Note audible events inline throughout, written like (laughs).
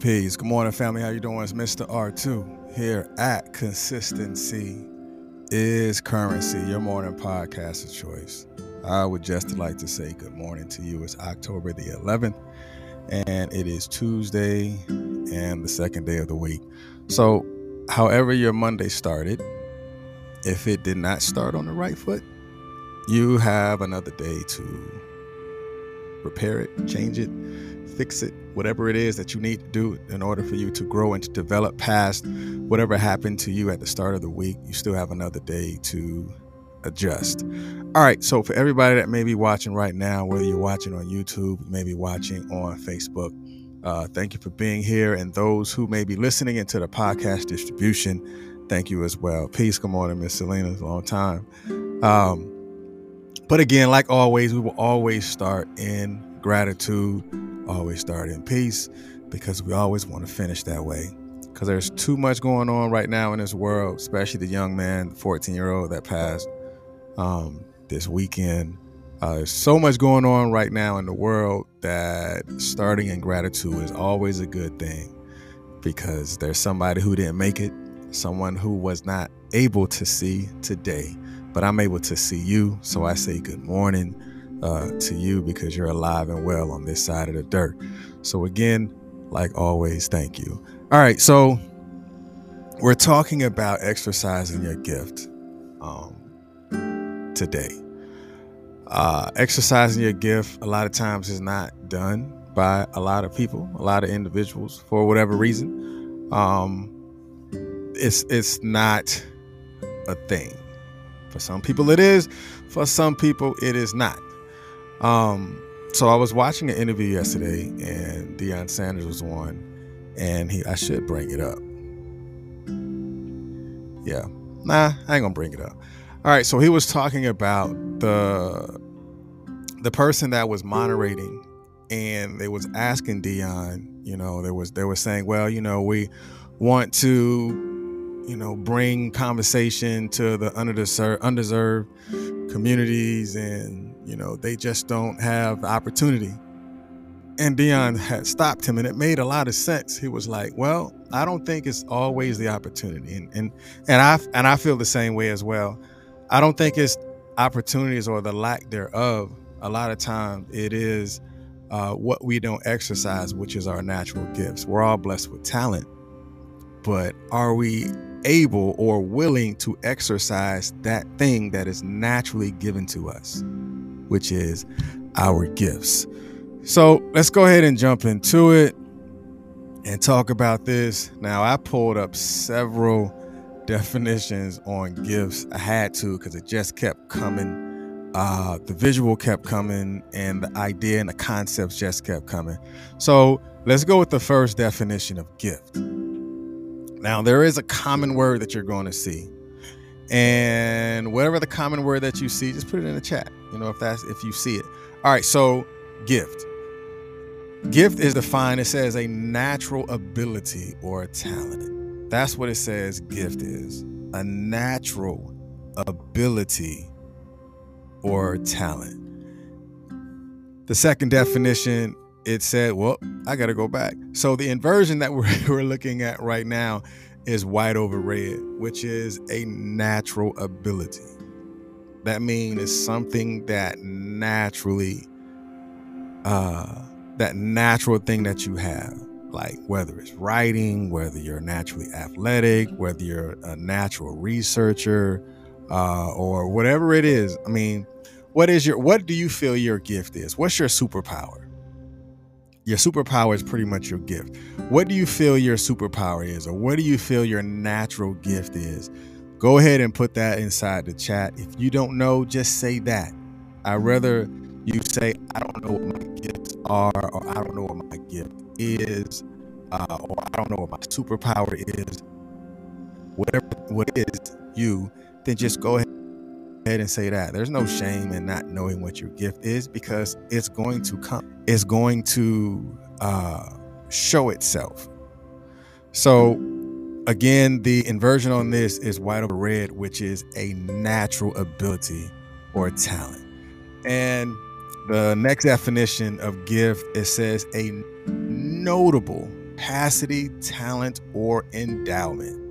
Peace. Good morning, family. How you doing? It's Mr. R2 here at Consistency is Currency, your morning podcast of choice. I would just like to say good morning to you. It's October the 11th, and it is Tuesday and the second day of the week. So, however your Monday started, if it did not start on the right foot, you have another day to repair it, change it, fix it, whatever it is that you need to do in order for you to grow and to develop past whatever happened to you at the start of the week. You still have another day to adjust. All right, so for everybody that may be watching right now, whether you're watching on YouTube, maybe watching on Facebook, uh, thank you for being here. And those who may be listening into the podcast distribution, thank you as well. Peace. Good morning, Miss Selena. It's a long time. Um, but again, like always, we will always start in gratitude, always start in peace, because we always want to finish that way. Because there's too much going on right now in this world, especially the young man, 14 year old that passed um, this weekend. Uh, there's so much going on right now in the world that starting in gratitude is always a good thing because there's somebody who didn't make it, someone who was not able to see today but I'm able to see you. So I say good morning uh, to you because you're alive and well on this side of the dirt. So again, like always, thank you. All right, so we're talking about exercising your gift um, today. Uh, exercising your gift a lot of times is not done by a lot of people, a lot of individuals for whatever reason. Um, it's it's not a thing. For some people, it is. For some people, it is not. Um, so I was watching an interview yesterday, and Deion Sanders was on, and he I should bring it up. Yeah, nah, I ain't gonna bring it up. All right, so he was talking about the the person that was moderating, and they was asking Deion. You know, there was they were saying, well, you know, we want to you know, bring conversation to the underdeserved, undeserved communities, and you know, they just don't have opportunity. And Deion had stopped him, and it made a lot of sense. He was like, "Well, I don't think it's always the opportunity," and and and I and I feel the same way as well. I don't think it's opportunities or the lack thereof. A lot of times, it is uh, what we don't exercise, which is our natural gifts. We're all blessed with talent, but are we able or willing to exercise that thing that is naturally given to us, which is our gifts. So let's go ahead and jump into it and talk about this. Now, I pulled up several definitions on gifts. I had to because it just kept coming. Uh, the visual kept coming, and the idea and the concepts just kept coming. So let's go with the first definition of gift. Now, there is a common word that you're going to see. And whatever the common word that you see, just put it in the chat. You know, if that's if you see it. All right, so gift. Gift is defined, it says a natural ability or a talent. That's what it says gift is. A natural ability or talent. The second definition it said, well, I got to go back. So the inversion that (laughs) we're, we're looking at right now is white over red, which is a natural ability. That means it's something that naturally, uh, that natural thing that you have, like whether it's writing, whether you're naturally athletic, whether you're a natural researcher, uh, or whatever it is. I mean, what is your, what do you feel your gift is? What's your superpower? Your superpower is pretty much your gift. What do you feel your superpower is, or what do you feel your natural gift is? Go ahead and put that inside the chat. If you don't know, just say that. I'd rather you say, I don't know what my gifts are, or I don't know what my gift is, uh, or I don't know what my superpower is. Whatever what is you, then just go ahead ahead and say that. There's no shame in not knowing what your gift is because it's going to come. It's going to uh, show itself. So again, the inversion on this is white over red, which is a natural ability or talent. And the next definition of gift it says a notable capacity, talent, or endowment.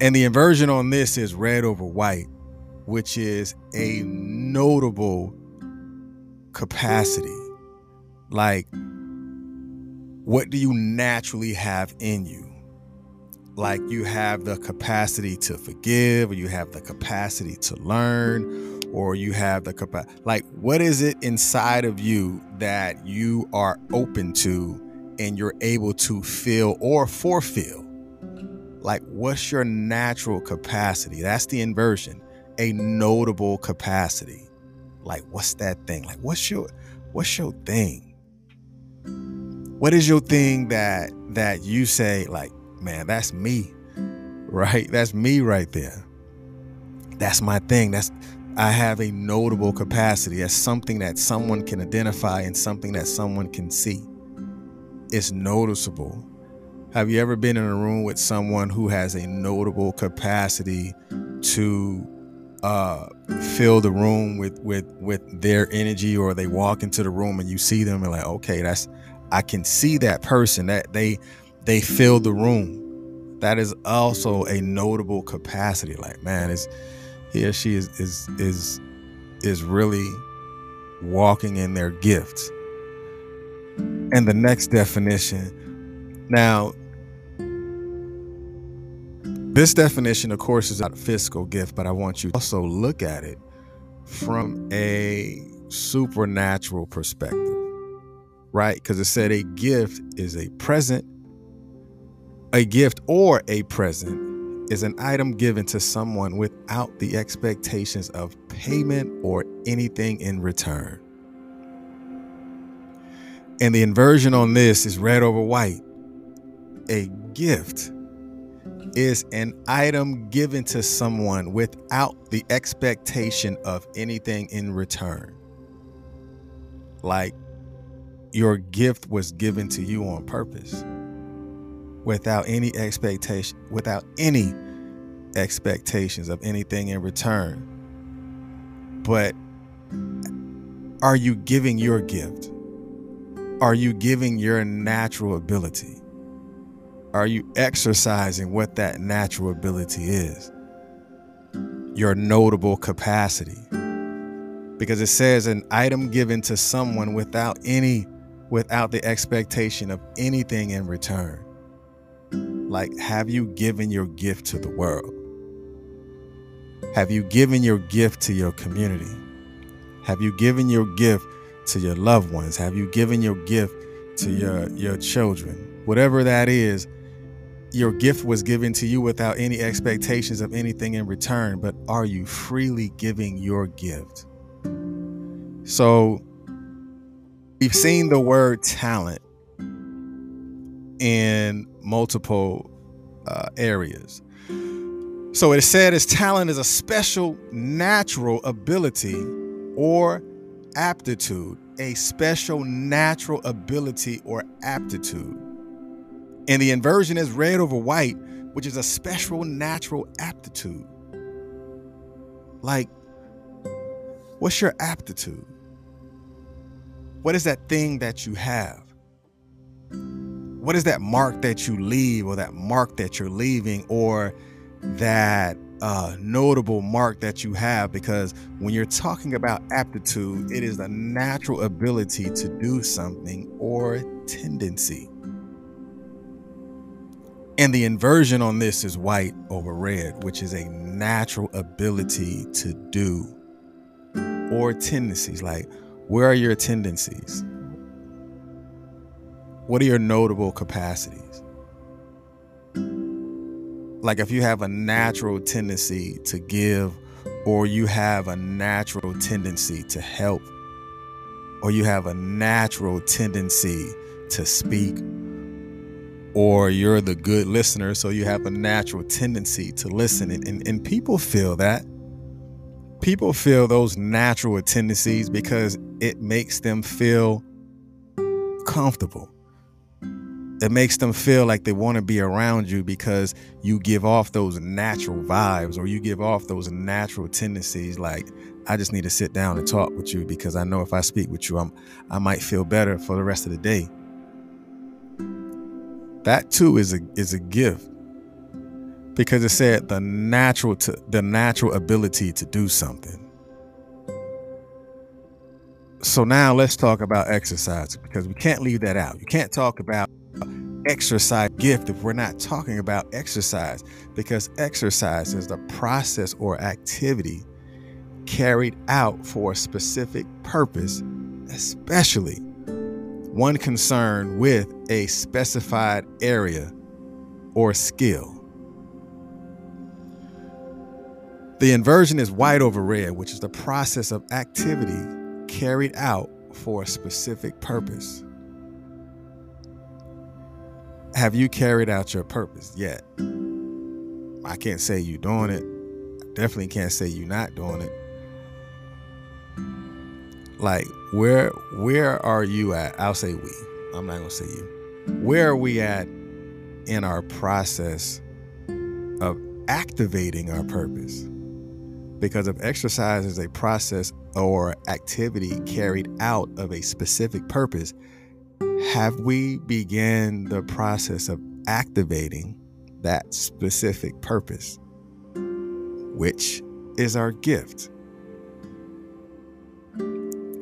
And the inversion on this is red over white, which is a notable capacity. Like, what do you naturally have in you? Like, you have the capacity to forgive, or you have the capacity to learn, or you have the capacity. Like, what is it inside of you that you are open to and you're able to feel or fulfill? Like what's your natural capacity? That's the inversion. A notable capacity. Like what's that thing? Like what's your what's your thing? What is your thing that that you say like man that's me right? That's me right there. That's my thing. That's i have a notable capacity. That's something that someone can identify and something that someone can see. It's noticeable have you ever been in a room with someone who has a notable capacity to uh, fill the room with with with their energy, or they walk into the room and you see them and like, okay, that's I can see that person that they they fill the room. That is also a notable capacity. Like, man, is he or she is is is is really walking in their gifts. And the next definition. Now, this definition, of course, is not a physical gift, but I want you to also look at it from a supernatural perspective, right? Because it said a gift is a present, a gift or a present is an item given to someone without the expectations of payment or anything in return. And the inversion on this is red over white. A gift is an item given to someone without the expectation of anything in return. Like your gift was given to you on purpose without any expectation, without any expectations of anything in return. But are you giving your gift? Are you giving your natural ability? Are you exercising what that natural ability is? Your notable capacity. Because it says an item given to someone without any without the expectation of anything in return. Like have you given your gift to the world? Have you given your gift to your community? Have you given your gift to your loved ones? Have you given your gift to your your children? Whatever that is, your gift was given to you without any expectations of anything in return, but are you freely giving your gift? So, we've seen the word talent in multiple uh, areas. So, it said as talent is a special natural ability or aptitude, a special natural ability or aptitude. And the inversion is red over white, which is a special natural aptitude. Like, what's your aptitude? What is that thing that you have? What is that mark that you leave, or that mark that you're leaving, or that uh, notable mark that you have? Because when you're talking about aptitude, it is a natural ability to do something or tendency. And the inversion on this is white over red, which is a natural ability to do or tendencies. Like, where are your tendencies? What are your notable capacities? Like, if you have a natural tendency to give, or you have a natural tendency to help, or you have a natural tendency to speak or you're the good listener, so you have a natural tendency to listen. And, and, and people feel that. People feel those natural tendencies because it makes them feel comfortable. It makes them feel like they want to be around you because you give off those natural vibes or you give off those natural tendencies. Like, I just need to sit down and talk with you because I know if I speak with you, I'm, I might feel better for the rest of the day that too is a is a gift because it said the natural to the natural ability to do something. So now let's talk about exercise because we can't leave that out. You can't talk about exercise gift if we're not talking about exercise because exercise is the process or activity carried out for a specific purpose, especially one concerned with a specified area or skill. The inversion is white over red, which is the process of activity carried out for a specific purpose. Have you carried out your purpose yet? I can't say you doing it. I definitely can't say you not doing it. Like where where are you at? I'll say we. I'm not gonna say you. Where are we at in our process of activating our purpose? because if exercise is a process or activity carried out of a specific purpose, have we began the process of activating that specific purpose, which is our gift?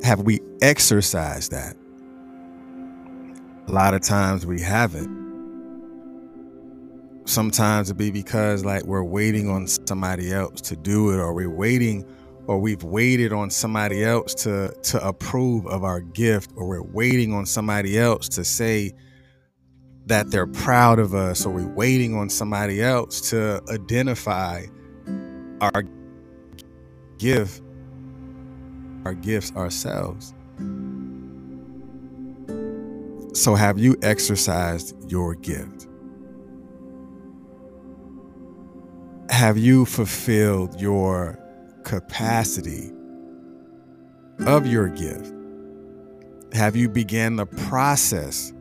Have we exercised that? A lot of times we haven't. Sometimes it be because like we're waiting on somebody else to do it or we're waiting or we've waited on somebody else to to approve of our gift or we're waiting on somebody else to say that they're proud of us or we're waiting on somebody else to identify our gift our gifts ourselves so have you exercised your gift have you fulfilled your capacity of your gift? Have you began the process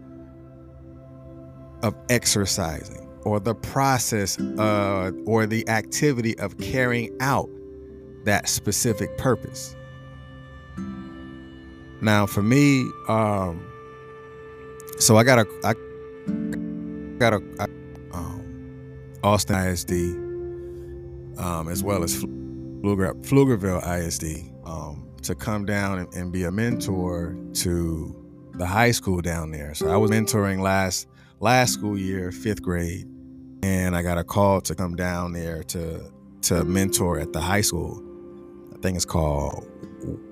of exercising or the process uh, or the activity of carrying out that specific purpose? Now, for me, um, so I got a, I got a, I, um, Austin ISD um, as well as Pfluger, Pflugerville ISD, um, to come down and, and, be a mentor to the high school down there. So I was mentoring last last school year, fifth grade, and I got a call to come down there to to mentor at the high school. I think it's called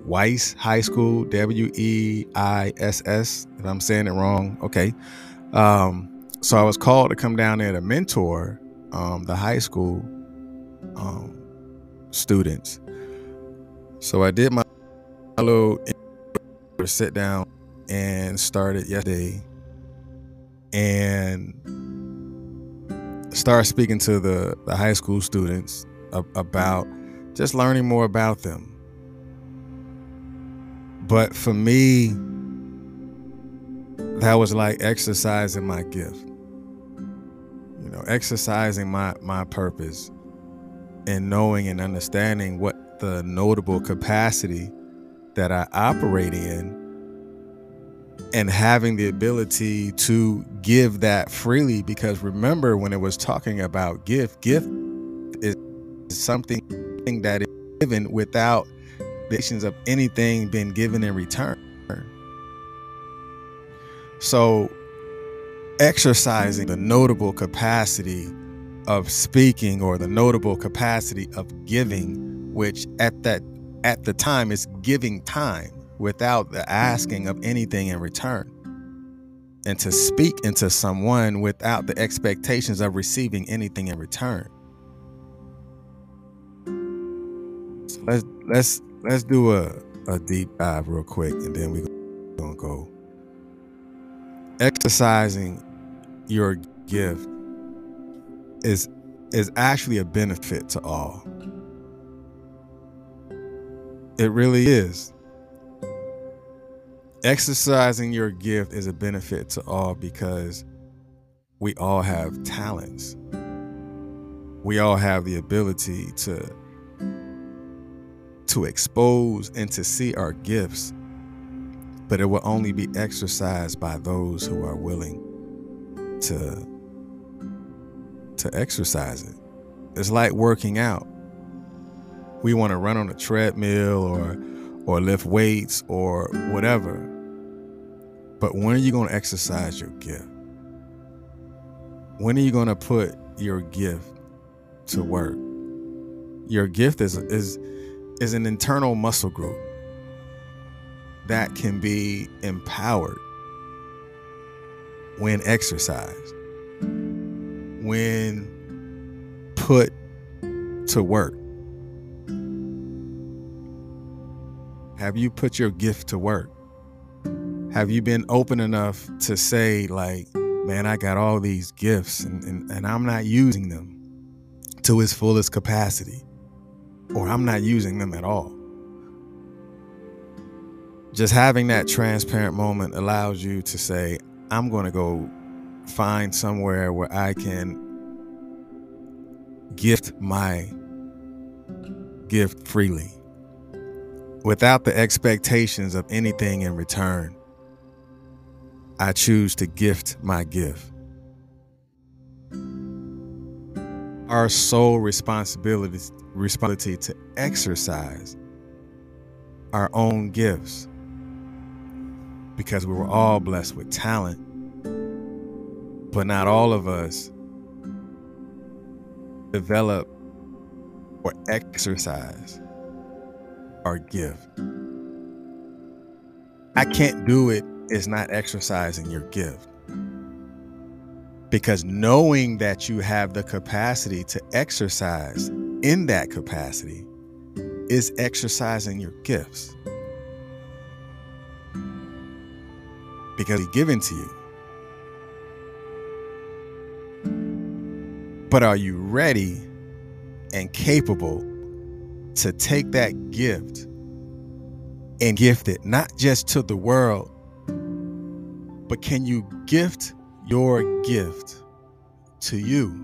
Weiss High School, W E I S S. If I'm saying it wrong, okay. Um, so I was called to come down there to mentor um, the high school um, students. So I did my, my little sit down and started yesterday and started speaking to the, the high school students about just learning more about them. But for me, that was like exercising my gift. You know, exercising my my purpose and knowing and understanding what the notable capacity that I operate in and having the ability to give that freely because remember when it was talking about gift gift is something that is given without the of anything being given in return so exercising the notable capacity of speaking or the notable capacity of giving, which at that at the time is giving time without the asking of anything in return. And to speak into someone without the expectations of receiving anything in return. So let's let's let's do a, a deep dive real quick and then we're gonna go. Exercising your gift is is actually a benefit to all. It really is. Exercising your gift is a benefit to all because we all have talents. We all have the ability to to expose and to see our gifts, but it will only be exercised by those who are willing to to exercise it. It's like working out. We want to run on a treadmill or or lift weights or whatever. But when are you going to exercise your gift? When are you going to put your gift to work? Your gift is is is an internal muscle group that can be empowered when exercised, when put to work. Have you put your gift to work? Have you been open enough to say, like, man, I got all these gifts and, and, and I'm not using them to its fullest capacity, or I'm not using them at all? Just having that transparent moment allows you to say, I'm going to go find somewhere where I can gift my gift freely without the expectations of anything in return. I choose to gift my gift. Our sole responsibility, responsibility to exercise our own gifts because we were all blessed with talent, but not all of us develop or exercise our gift. I can't do it is not exercising your gift. Because knowing that you have the capacity to exercise in that capacity is exercising your gifts. Because he's given to you. But are you ready and capable to take that gift and gift it not just to the world, but can you gift your gift to you?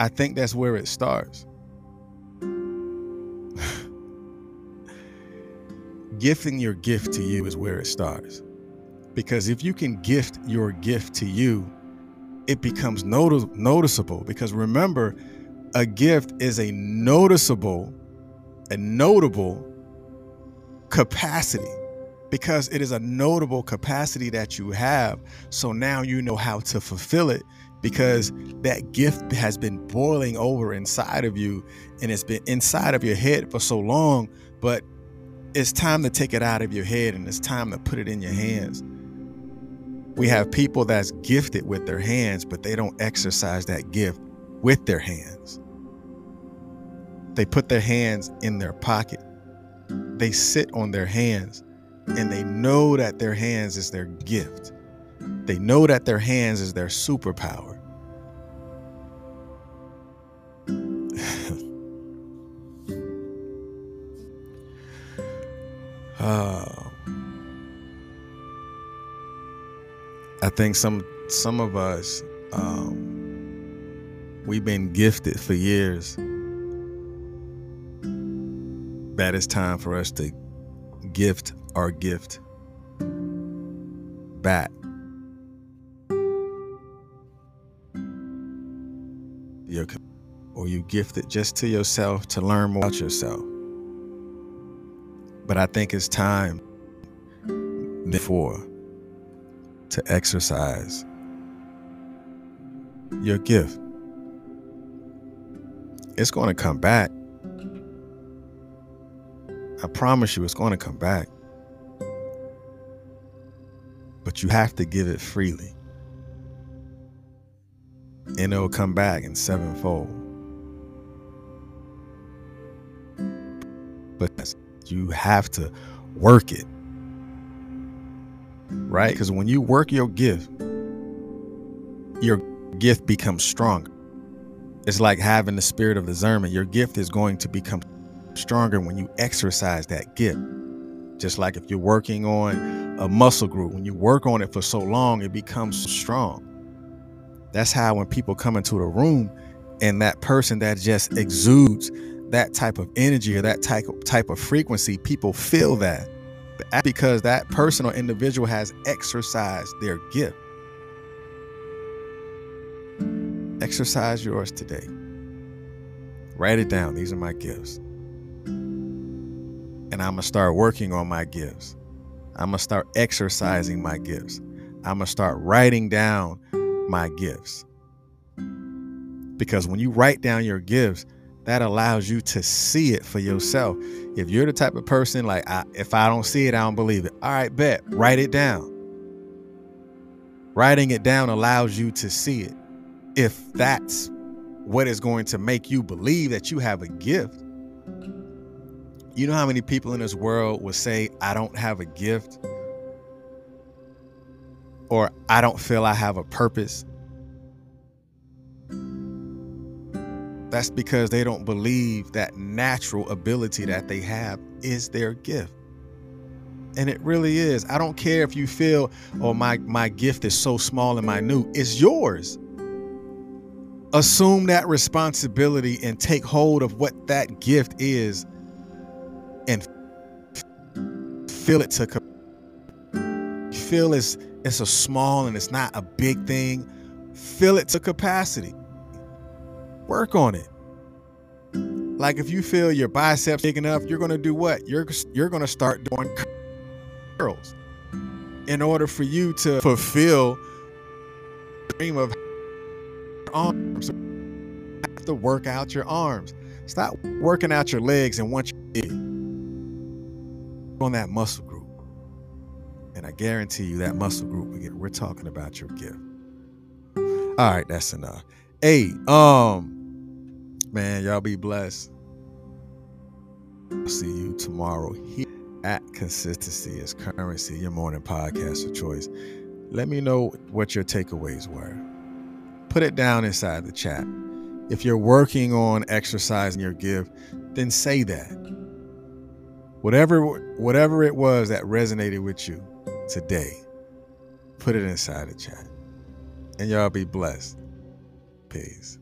I think that's where it starts. Gifting your gift to you is where it starts. Because if you can gift your gift to you, it becomes notice- noticeable. Because remember, a gift is a noticeable, a notable capacity because it is a notable capacity that you have. So now you know how to fulfill it because that gift has been boiling over inside of you and it's been inside of your head for so long, but it's time to take it out of your head and it's time to put it in your hands. We have people that's gifted with their hands, but they don't exercise that gift with their hands. They put their hands in their pocket. They sit on their hands and they know that their hands is their gift. They know that their hands is their superpower. Uh, I think some some of us um, we've been gifted for years that it's time for us to gift our gift back. or you gift it just to yourself to learn more about yourself. But I think it's time before to exercise your gift. It's going to come back. I promise you it's going to come back. But you have to give it freely. And it'll come back in sevenfold. But you have to work it. Right? Because when you work your gift, your gift becomes stronger. It's like having the spirit of discernment. Your gift is going to become stronger when you exercise that gift. Just like if you're working on a muscle group, when you work on it for so long, it becomes strong. That's how when people come into the room and that person that just exudes that type of energy or that type of, type of frequency, people feel that because that person or individual has exercised their gift. Exercise yours today. Write it down. These are my gifts. And I'm going to start working on my gifts. I'm going to start exercising my gifts. I'm going to start writing down my gifts. Because when you write down your gifts, that allows you to see it for yourself. If you're the type of person like, I, if I don't see it, I don't believe it. All right, bet, write it down. Writing it down allows you to see it. If that's what is going to make you believe that you have a gift, you know how many people in this world will say, I don't have a gift, or I don't feel I have a purpose. That's because they don't believe that natural ability that they have is their gift. And it really is. I don't care if you feel, oh, my, my gift is so small and minute. It's yours. Assume that responsibility and take hold of what that gift is and feel it to feel it's it's a small and it's not a big thing. Fill it to capacity. Work on it. Like if you feel your biceps big enough, you're gonna do what? You're you're gonna start doing curls in order for you to fulfill the dream of arms. You have to work out your arms. Stop working out your legs and once you on that muscle group. And I guarantee you that muscle group we're talking about your gift. All right, that's enough. Hey, um, Man, y'all be blessed. I'll see you tomorrow here at Consistency is Currency, your morning podcast of choice. Let me know what your takeaways were. Put it down inside the chat. If you're working on exercising your gift, then say that. Whatever whatever it was that resonated with you today, put it inside the chat. And y'all be blessed. Peace.